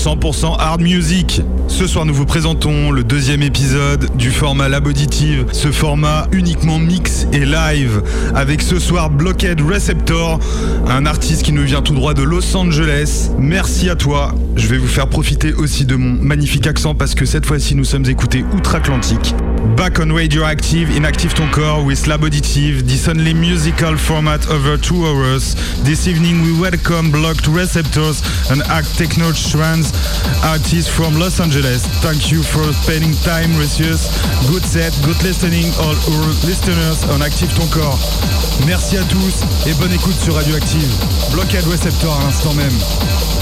100% hard music. Ce soir, nous vous présentons le deuxième épisode du format Lab Auditive, ce format uniquement mix et live, avec ce soir Blockhead Receptor, un artiste qui nous vient tout droit de Los Angeles. Merci à toi. Je vais vous faire profiter aussi de mon magnifique accent parce que cette fois-ci, nous sommes écoutés outre-Atlantique. Back on Radioactive in Active Ton Corps with Lab Auditive, this only musical format over two hours. This evening we welcome Blocked Receptors and Act Techno Trans artists from Los Angeles. Thank you for spending time with us. Good set, good listening all our listeners on Active Ton Corps. Merci à tous et bonne écoute sur Radioactive. Blockade Receptor à l'instant même.